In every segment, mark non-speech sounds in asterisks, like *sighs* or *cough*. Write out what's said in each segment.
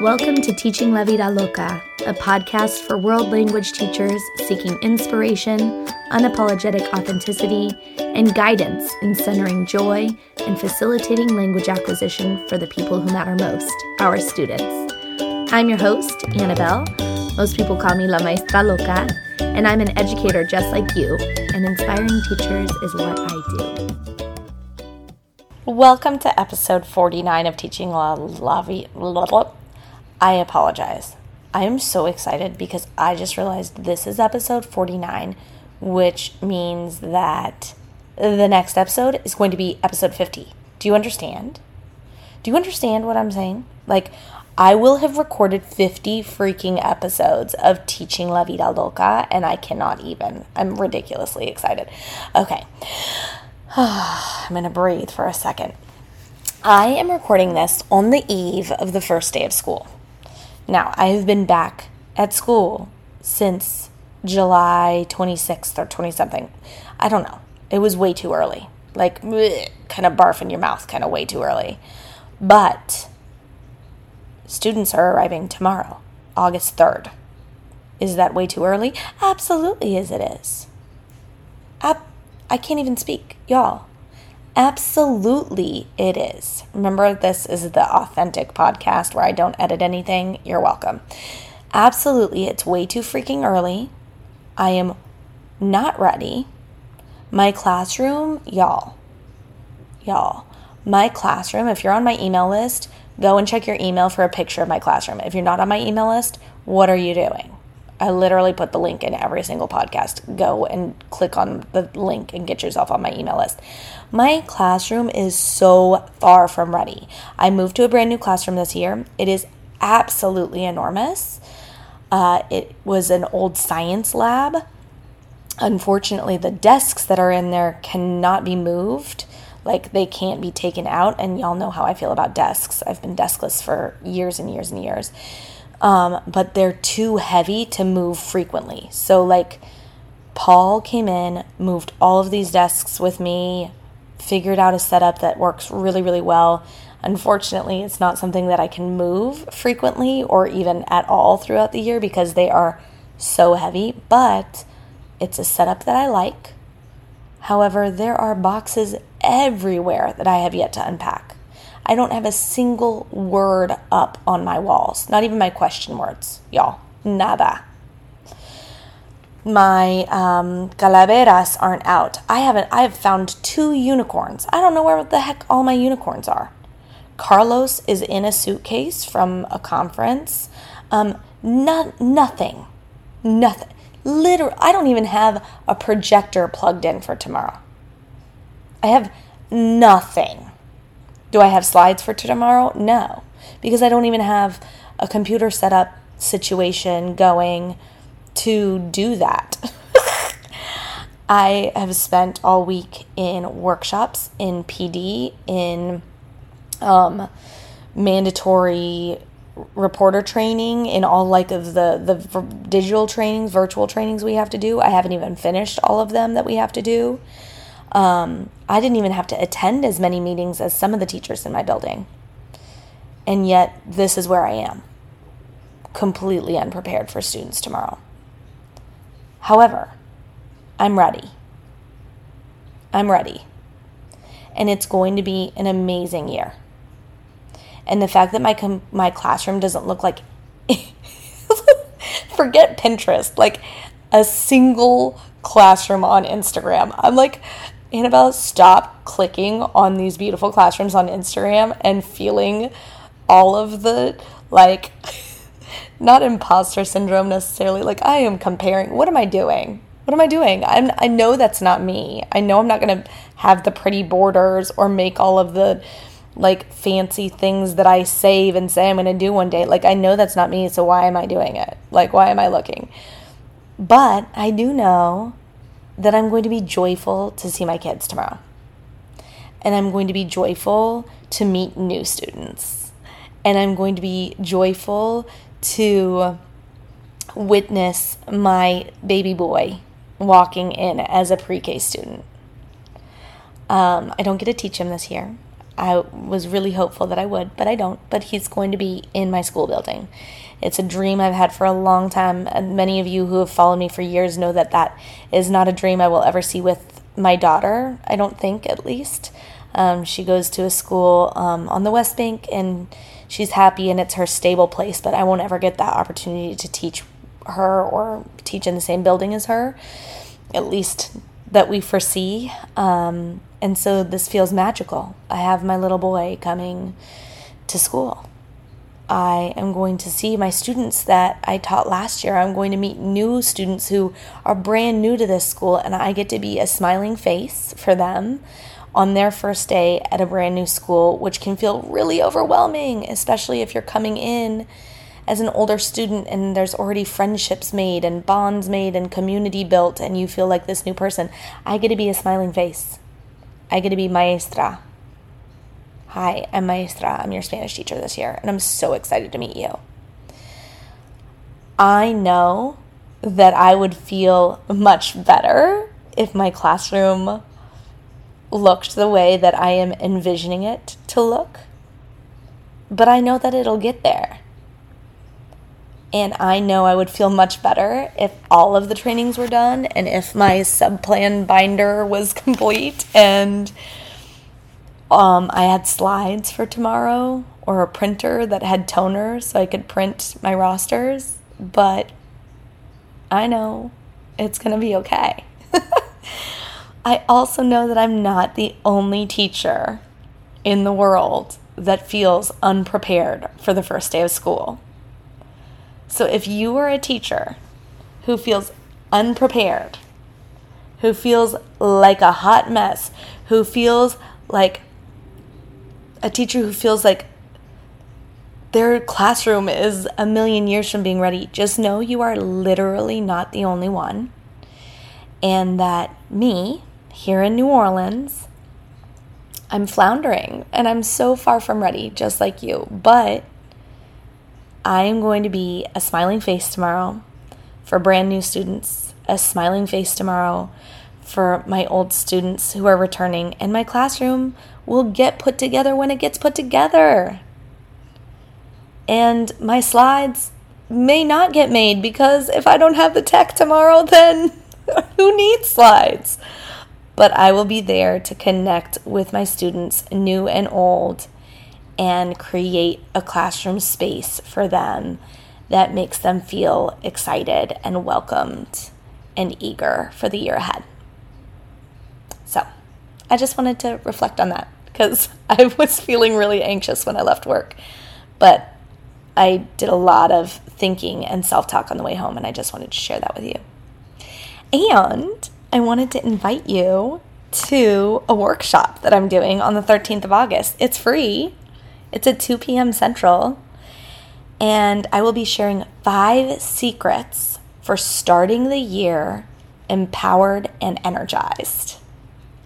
Welcome to Teaching La Vida Loca, a podcast for world language teachers seeking inspiration, unapologetic authenticity, and guidance in centering joy and facilitating language acquisition for the people who matter most, our students. I'm your host, Annabelle. Most people call me La Maestra Loca, and I'm an educator just like you, and inspiring teachers is what I do. Welcome to episode 49 of Teaching La Lavi. I apologize. I am so excited because I just realized this is episode 49, which means that the next episode is going to be episode 50. Do you understand? Do you understand what I'm saying? Like, I will have recorded 50 freaking episodes of Teaching La Vida Loca, and I cannot even. I'm ridiculously excited. Okay. *sighs* I'm going to breathe for a second. I am recording this on the eve of the first day of school. Now, I have been back at school since July 26th or 20 something. I don't know. It was way too early. Like, bleh, kind of barf in your mouth, kind of way too early. But students are arriving tomorrow, August 3rd. Is that way too early? Absolutely, as it is. Ab- I can't even speak, y'all. Absolutely, it is. Remember, this is the authentic podcast where I don't edit anything. You're welcome. Absolutely, it's way too freaking early. I am not ready. My classroom, y'all, y'all, my classroom, if you're on my email list, go and check your email for a picture of my classroom. If you're not on my email list, what are you doing? I literally put the link in every single podcast. Go and click on the link and get yourself on my email list. My classroom is so far from ready. I moved to a brand new classroom this year. It is absolutely enormous. Uh, it was an old science lab. Unfortunately, the desks that are in there cannot be moved. Like they can't be taken out. And y'all know how I feel about desks. I've been deskless for years and years and years um, but they're too heavy to move frequently. So, like, Paul came in, moved all of these desks with me, figured out a setup that works really, really well. Unfortunately, it's not something that I can move frequently or even at all throughout the year because they are so heavy, but it's a setup that I like. However, there are boxes everywhere that I have yet to unpack. I don't have a single word up on my walls, not even my question words, y'all. Nada. My um, calaveras aren't out. I haven't. I have found two unicorns. I don't know where the heck all my unicorns are. Carlos is in a suitcase from a conference. Um, not nothing, nothing. Literally, I don't even have a projector plugged in for tomorrow. I have nothing. Do I have slides for tomorrow? No, because I don't even have a computer setup situation going to do that. *laughs* I have spent all week in workshops, in PD, in um, mandatory reporter training, in all like of the the digital trainings, virtual trainings we have to do. I haven't even finished all of them that we have to do. Um, I didn't even have to attend as many meetings as some of the teachers in my building. And yet, this is where I am, completely unprepared for students tomorrow. However, I'm ready. I'm ready. And it's going to be an amazing year. And the fact that my com- my classroom doesn't look like *laughs* forget Pinterest, like a single classroom on Instagram. I'm like Annabelle, stop clicking on these beautiful classrooms on Instagram and feeling all of the like *laughs* not imposter syndrome necessarily. Like I am comparing. What am I doing? What am I doing? I'm I know that's not me. I know I'm not going to have the pretty borders or make all of the like fancy things that I save and say I'm going to do one day. Like I know that's not me, so why am I doing it? Like why am I looking? But I do know that I'm going to be joyful to see my kids tomorrow. And I'm going to be joyful to meet new students. And I'm going to be joyful to witness my baby boy walking in as a pre K student. Um, I don't get to teach him this year. I was really hopeful that I would, but I don't. But he's going to be in my school building. It's a dream I've had for a long time, and many of you who have followed me for years know that that is not a dream I will ever see with my daughter, I don't think, at least. Um, she goes to a school um, on the West Bank and she's happy and it's her stable place, but I won't ever get that opportunity to teach her or teach in the same building as her, at least that we foresee. Um, and so this feels magical. I have my little boy coming to school. I am going to see my students that I taught last year. I'm going to meet new students who are brand new to this school, and I get to be a smiling face for them on their first day at a brand new school, which can feel really overwhelming, especially if you're coming in as an older student and there's already friendships made and bonds made and community built, and you feel like this new person. I get to be a smiling face. I get to be maestra. Hi, I'm maestra. I'm your Spanish teacher this year, and I'm so excited to meet you. I know that I would feel much better if my classroom looked the way that I am envisioning it to look. But I know that it'll get there. And I know I would feel much better if all of the trainings were done and if my subplan binder was *laughs* complete and um, I had slides for tomorrow or a printer that had toner so I could print my rosters. But I know it's going to be okay. *laughs* I also know that I'm not the only teacher in the world that feels unprepared for the first day of school. So if you are a teacher who feels unprepared, who feels like a hot mess, who feels like a teacher who feels like their classroom is a million years from being ready, just know you are literally not the only one. And that me, here in New Orleans, I'm floundering and I'm so far from ready, just like you. But I am going to be a smiling face tomorrow for brand new students, a smiling face tomorrow for my old students who are returning, and my classroom will get put together when it gets put together. And my slides may not get made because if I don't have the tech tomorrow, *laughs* then who needs slides? but I will be there to connect with my students, new and old, and create a classroom space for them that makes them feel excited and welcomed and eager for the year ahead. So, I just wanted to reflect on that because *laughs* I was feeling really anxious when I left work. But I did a lot of thinking and self talk on the way home, and I just wanted to share that with you. And I wanted to invite you to a workshop that I'm doing on the 13th of August. It's free, it's at 2 p.m. Central, and I will be sharing five secrets for starting the year empowered and energized.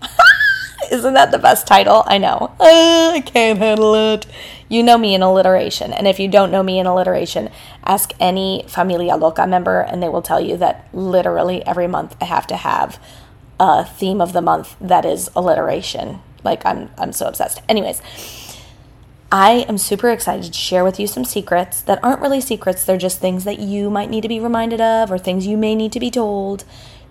*laughs* Isn't that the best title? I know. Uh, I can't handle it. You know me in alliteration. And if you don't know me in alliteration, ask any Familia Loca member, and they will tell you that literally every month I have to have a theme of the month that is alliteration. Like I'm I'm so obsessed. Anyways, I am super excited to share with you some secrets that aren't really secrets, they're just things that you might need to be reminded of or things you may need to be told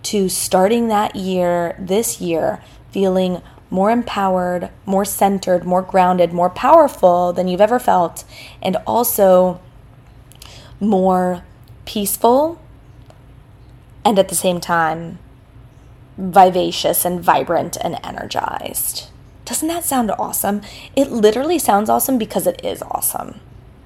to starting that year, this year, feeling more empowered, more centered, more grounded, more powerful than you've ever felt, and also more peaceful and at the same time vivacious and vibrant and energized. Doesn't that sound awesome? It literally sounds awesome because it is awesome.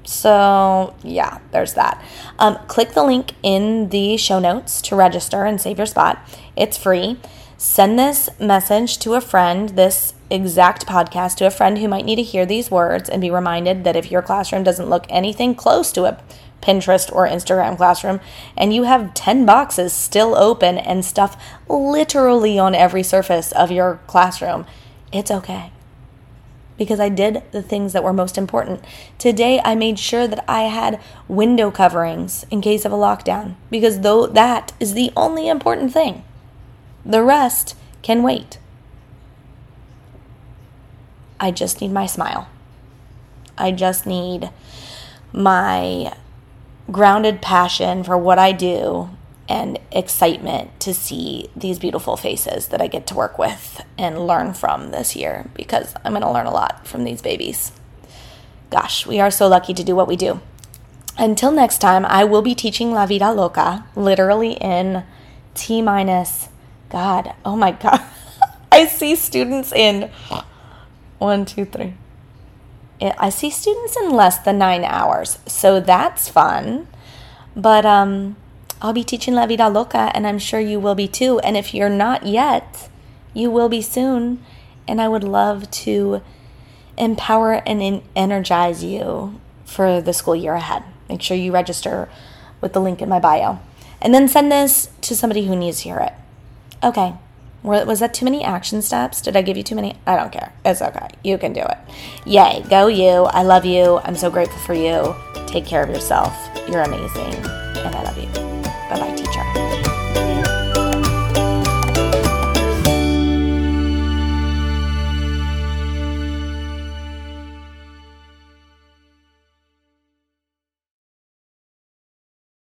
So, yeah, there's that. Um, click the link in the show notes to register and save your spot. It's free. Send this message to a friend, this exact podcast to a friend who might need to hear these words and be reminded that if your classroom doesn't look anything close to a Pinterest or Instagram classroom, and you have 10 boxes still open and stuff literally on every surface of your classroom, it's okay. Because I did the things that were most important. Today, I made sure that I had window coverings in case of a lockdown, because though that is the only important thing, the rest can wait. I just need my smile. I just need my grounded passion for what I do and excitement to see these beautiful faces that I get to work with and learn from this year because I'm going to learn a lot from these babies. Gosh, we are so lucky to do what we do. Until next time, I will be teaching La Vida Loca literally in T minus, God, oh my God. *laughs* I see students in one, two, three. I see students in less than nine hours, so that's fun. But um, I'll be teaching La Vida Loca, and I'm sure you will be too. And if you're not yet, you will be soon. And I would love to empower and energize you for the school year ahead. Make sure you register with the link in my bio. And then send this to somebody who needs to hear it. Okay. Was that too many action steps? Did I give you too many? I don't care. It's okay. You can do it. Yay. Go you. I love you. I'm so grateful for you. Take care of yourself. You're amazing. And I love you.